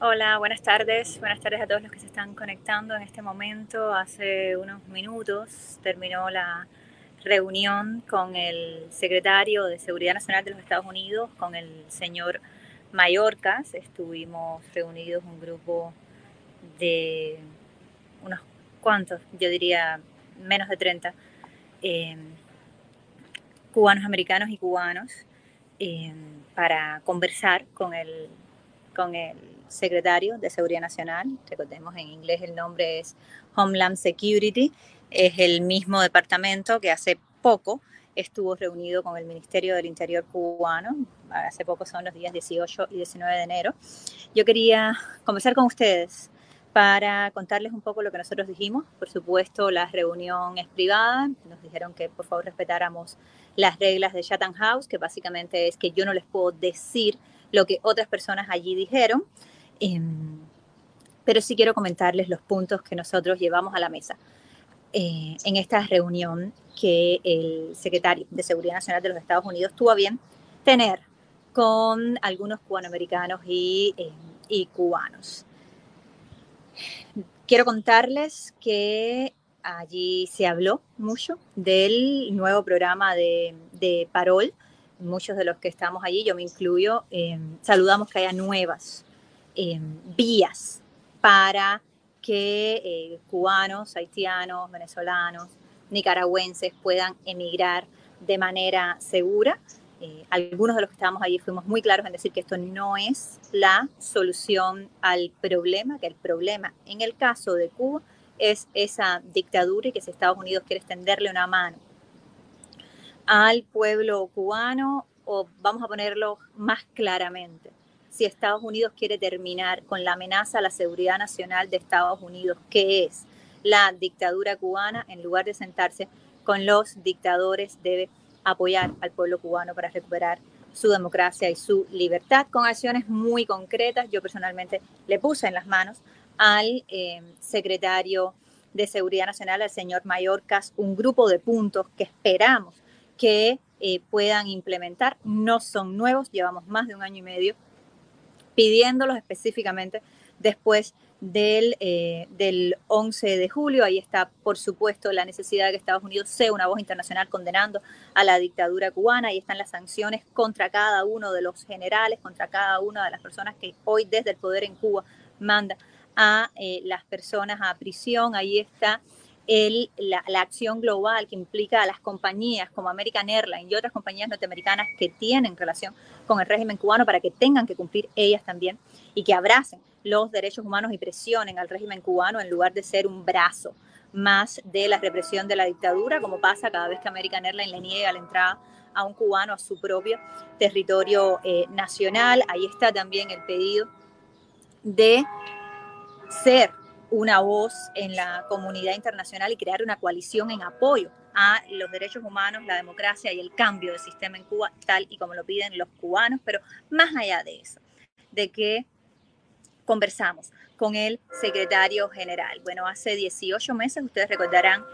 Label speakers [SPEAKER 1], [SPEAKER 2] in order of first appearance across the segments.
[SPEAKER 1] Hola, buenas tardes. Buenas tardes a todos los que se están conectando en este momento. Hace unos minutos terminó la reunión con el secretario de Seguridad Nacional de los Estados Unidos, con el señor Mallorcas. Estuvimos reunidos un grupo de unos cuantos, yo diría menos de 30, eh, cubanos americanos y cubanos eh, para conversar con el, con el secretario de Seguridad Nacional. Recordemos en inglés el nombre es Homeland Security. Es el mismo departamento que hace poco estuvo reunido con el Ministerio del Interior cubano. Hace poco son los días 18 y 19 de enero. Yo quería conversar con ustedes para contarles un poco lo que nosotros dijimos. Por supuesto, la reunión es privada. Nos dijeron que por favor respetáramos las reglas de Chatham House, que básicamente es que yo no les puedo decir lo que otras personas allí dijeron. Em, pero sí quiero comentarles los puntos que nosotros llevamos a la mesa eh, en esta reunión que el secretario de Seguridad Nacional de los Estados Unidos tuvo bien tener con algunos cubanoamericanos y, eh, y cubanos. Quiero contarles que allí se habló mucho del nuevo programa de, Parol. Muchos de los que estamos allí, yo me incluyo, eh, saludamos que haya nuevas Em, vías para que eh, cubanos, haitianos, venezolanos, nicaragüenses puedan emigrar de manera segura. Eh, algunos de los que estábamos allí fuimos muy claros en decir que esto no es la solución al problema, que el problema en el caso de Cuba es esa dictadura y que si Estados Unidos quiere extenderle una mano al pueblo cubano, o vamos a ponerlo más claramente, si Estados Unidos quiere terminar con la amenaza a la seguridad nacional de Estados Unidos, que es la dictadura cubana, en lugar de sentarse con los dictadores, debe apoyar al pueblo cubano para recuperar su democracia y su libertad con acciones muy concretas. Yo personalmente le puse en las manos al eh, secretario de Seguridad Nacional, al señor Mayorkas, un grupo de puntos que esperamos que eh, puedan implementar. No son nuevos, llevamos más de un año y medio pidiéndolos específicamente después del, eh, del 11 de julio. Ahí está, por supuesto, la necesidad de que Estados Unidos sea una voz internacional condenando a la dictadura cubana. Ahí están las sanciones contra cada uno de los generales, contra cada una de las personas que hoy desde el poder en Cuba manda a eh, las personas a prisión. Ahí está el, la, la, acción global que implica a las compañías como American Airlines y otras compañías norteamericanas que tienen relación con el régimen cubano para que tengan que cumplir ellas también y que abracen los derechos humanos y presionen al régimen cubano en lugar de ser un brazo más de la represión de la dictadura, como pasa cada vez que American Airlines le niega la entrada a un cubano a su propio territorio eh, nacional. Ahí está también el pedido de ser una voz en la comunidad internacional y crear una coalición en apoyo a los derechos humanos, la democracia y el cambio del sistema en Cuba, tal y como lo piden los cubanos, pero más allá de eso, de que conversamos con el secretario general. Bueno, hace 18 meses ustedes recordarán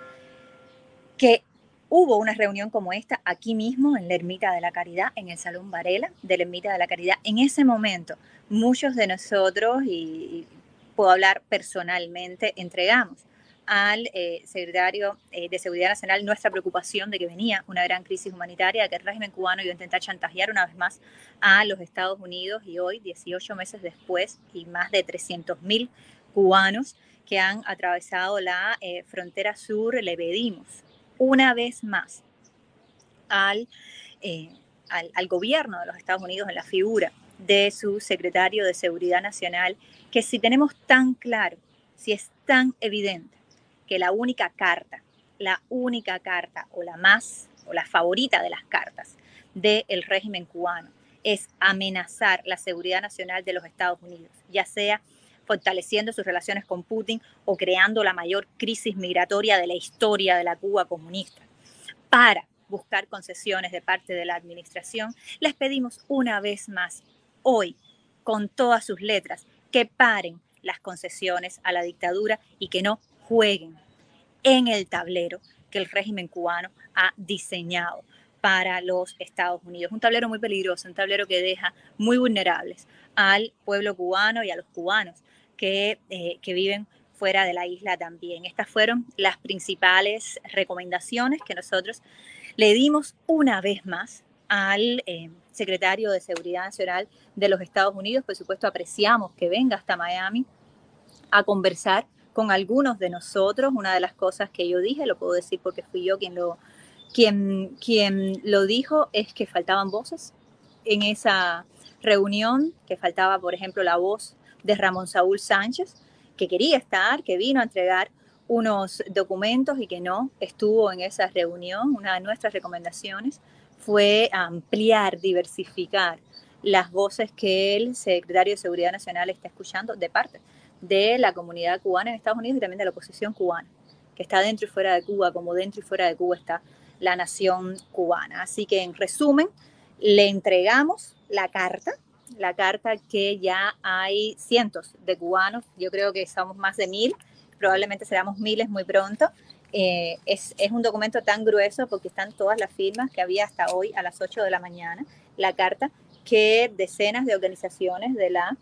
[SPEAKER 1] que hubo una reunión como esta aquí mismo en la Ermita de la Caridad, en el Salón Varela de la Ermita de la Caridad. En ese momento, muchos de nosotros, y puedo hablar personalmente, entregamos al eh, secretario eh, de Seguridad Nacional nuestra preocupación de que venía una gran crisis humanitaria, de que el régimen cubano iba a intentar chantajear una vez más a los Estados Unidos y hoy, 18 meses después, y más de 300.000 cubanos que han atravesado la eh, frontera sur, le pedimos una vez más al, al, al gobierno de los Estados Unidos en la figura de su secretario de Seguridad Nacional, que si tenemos tan claro, si es tan evidente que la única carta, la única carta o la más o la favorita de las cartas del régimen cubano es amenazar la seguridad nacional de los Estados Unidos, ya sea fortaleciendo sus relaciones con Putin o creando la mayor crisis migratoria de la historia de la Cuba comunista. Para buscar concesiones de parte de la administración, les pedimos una vez más hoy, con todas sus letras, que paren las concesiones a la dictadura y que no jueguen en el tablero que el régimen cubano ha diseñado para los Estados Unidos. Un tablero muy peligroso, un tablero que deja muy vulnerables al pueblo cubano y a los cubanos que, eh, que viven fuera de la isla también. Estas fueron las principales recomendaciones que nosotros le dimos una vez más al eh, secretario de Seguridad Nacional de los Estados Unidos. Por supuesto, apreciamos que venga hasta Miami a conversar con algunos de nosotros. Una de las cosas que yo dije, lo puedo decir porque fui yo quien lo, quien, quien lo dijo, es que faltaban voces en esa reunión, que faltaba, por ejemplo, la voz de Ramón Saúl Sánchez, que quería estar, que vino a entregar unos documentos y que no estuvo en esa reunión. Una de nuestras recomendaciones fue ampliar, diversificar las voces que el secretario de Seguridad Nacional está escuchando de parte de la comunidad cubana en Estados Unidos y también de la oposición cubana, que está dentro y fuera de Cuba, como dentro y fuera de Cuba está la nación cubana. Así que en resumen, le entregamos la carta, la carta que ya hay cientos de cubanos, yo creo que somos más de mil, probablemente seramos miles muy pronto. Eh, es, es, un documento tan grueso porque están todas las firmas que había hasta hoy a las 8 de la mañana, la carta que decenas de organizaciones de la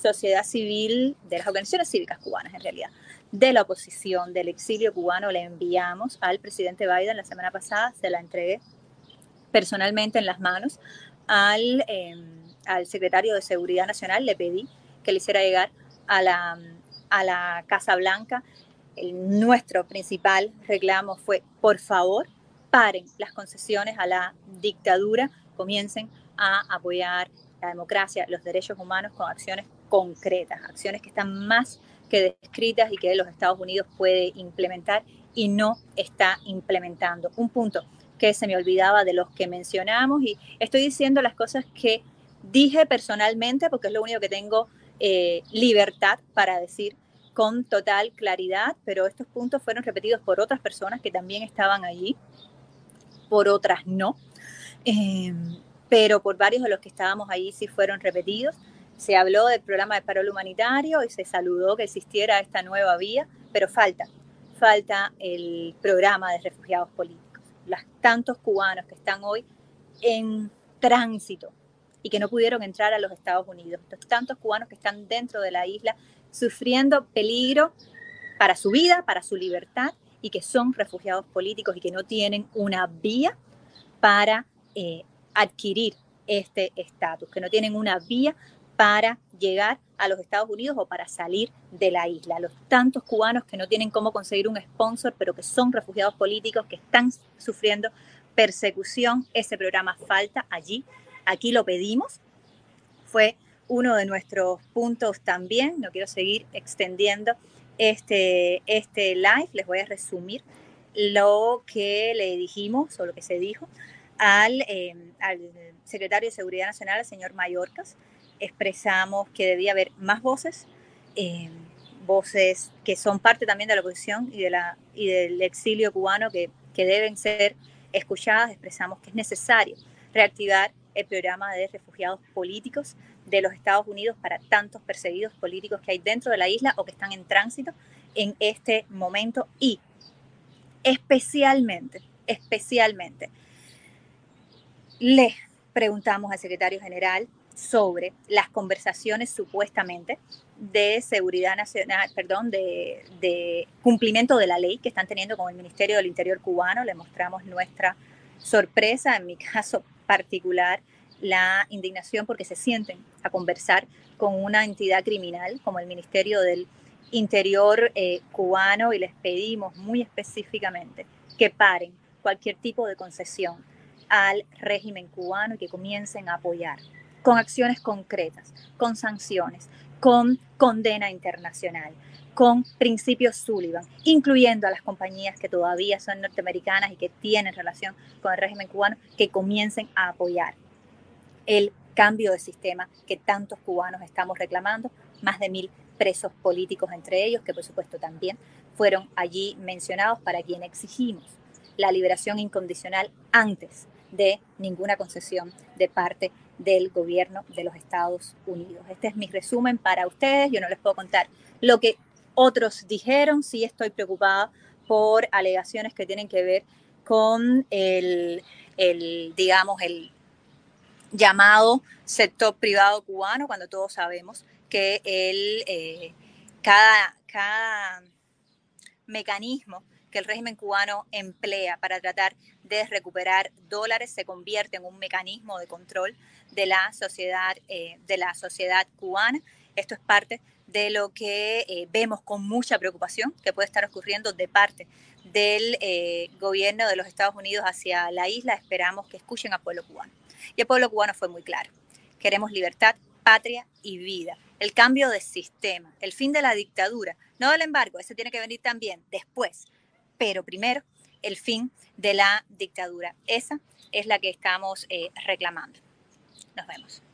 [SPEAKER 1] sociedad civil, de las organizaciones cívicas cubanas en realidad, de la oposición, del exilio cubano, le enviamos al presidente Biden la semana pasada, se la entregué personalmente en las manos al, em, al secretario de Seguridad Nacional, le pedí que le hiciera llegar a la, a la Casa Blanca. El, nuestro principal reclamo fue, por favor, paren las concesiones a la dictadura, comiencen a apoyar la democracia, los derechos humanos con acciones concretas, acciones que están más que descritas y que los Estados Unidos puede implementar y no está implementando. Un punto que se me olvidaba de los que mencionamos y estoy diciendo las cosas que dije personalmente porque es lo único que tengo eh, libertad para decir con total claridad, pero estos puntos fueron repetidos por otras personas que también estaban allí, por otras no, eh, pero por varios de los que estábamos allí sí fueron repetidos. Se habló del programa de parol humanitario y se saludó que existiera esta nueva vía, pero falta, falta el programa de refugiados políticos. Los tantos cubanos que están hoy en tránsito y que no pudieron entrar a los Estados Unidos, los tantos cubanos que están dentro de la isla sufriendo peligro para su vida, para su libertad y que son refugiados políticos y que no tienen una vía para eh, adquirir este estatus, que no tienen una vía para llegar a los Estados Unidos o para salir de la isla. Los tantos cubanos que no tienen cómo conseguir un sponsor, pero que son refugiados políticos, que están sufriendo persecución, ese programa falta allí. Aquí lo pedimos. Fue uno de nuestros puntos también. No quiero seguir extendiendo este, este live. Les voy a resumir lo que le dijimos o lo que se dijo al, eh, al secretario de Seguridad Nacional, el señor Mayorkas expresamos que debía haber más voces, eh, voces que son parte también de la oposición y, de la, y del exilio cubano que, que deben ser escuchadas. Expresamos que es necesario reactivar el programa de refugiados políticos de los Estados Unidos para tantos perseguidos políticos que hay dentro de la isla o que están en tránsito en este momento y especialmente, especialmente, le preguntamos al secretario general sobre las conversaciones supuestamente de seguridad nacional, perdón, de, cumplimiento de la ley que están teniendo con el Ministerio del Interior cubano. Le mostramos nuestra sorpresa, en mi caso particular, la indignación porque se sienten a conversar con una entidad criminal como el Ministerio del Interior eh, cubano y les pedimos muy específicamente que paren cualquier tipo de concesión al régimen cubano y que comiencen a apoyar con acciones concretas, con sanciones, con condena internacional, con principios Sullivan, incluyendo a las compañías que todavía son norteamericanas y que tienen relación con el régimen cubano, que comiencen a apoyar el cambio de sistema que tantos cubanos estamos reclamando, más de mil presos políticos entre ellos, que por supuesto también fueron allí mencionados para quien exigimos la liberación incondicional antes de ninguna concesión de parte del gobierno de los Estados Unidos. Este es mi resumen para ustedes. Yo no les puedo contar lo que otros dijeron. Sí estoy preocupada por alegaciones que tienen que ver con el, el digamos, el llamado sector privado cubano, cuando todos sabemos que el, eh, cada, cada mecanismo que el régimen cubano emplea para tratar de recuperar dólares se convierte en un mecanismo de control de la sociedad, eh, de la sociedad cubana. Esto es parte de lo que eh, vemos con mucha preocupación que puede estar ocurriendo de parte del eh, gobierno de los Estados Unidos hacia la isla. Esperamos que escuchen al pueblo cubano. Y el pueblo cubano fue muy claro. Queremos libertad, patria y vida. El cambio de sistema, el fin de la dictadura, no del embargo, ese tiene que venir también después, pero primero el fin de la dictadura. Esa es la que estamos eh, reclamando. Nos vemos.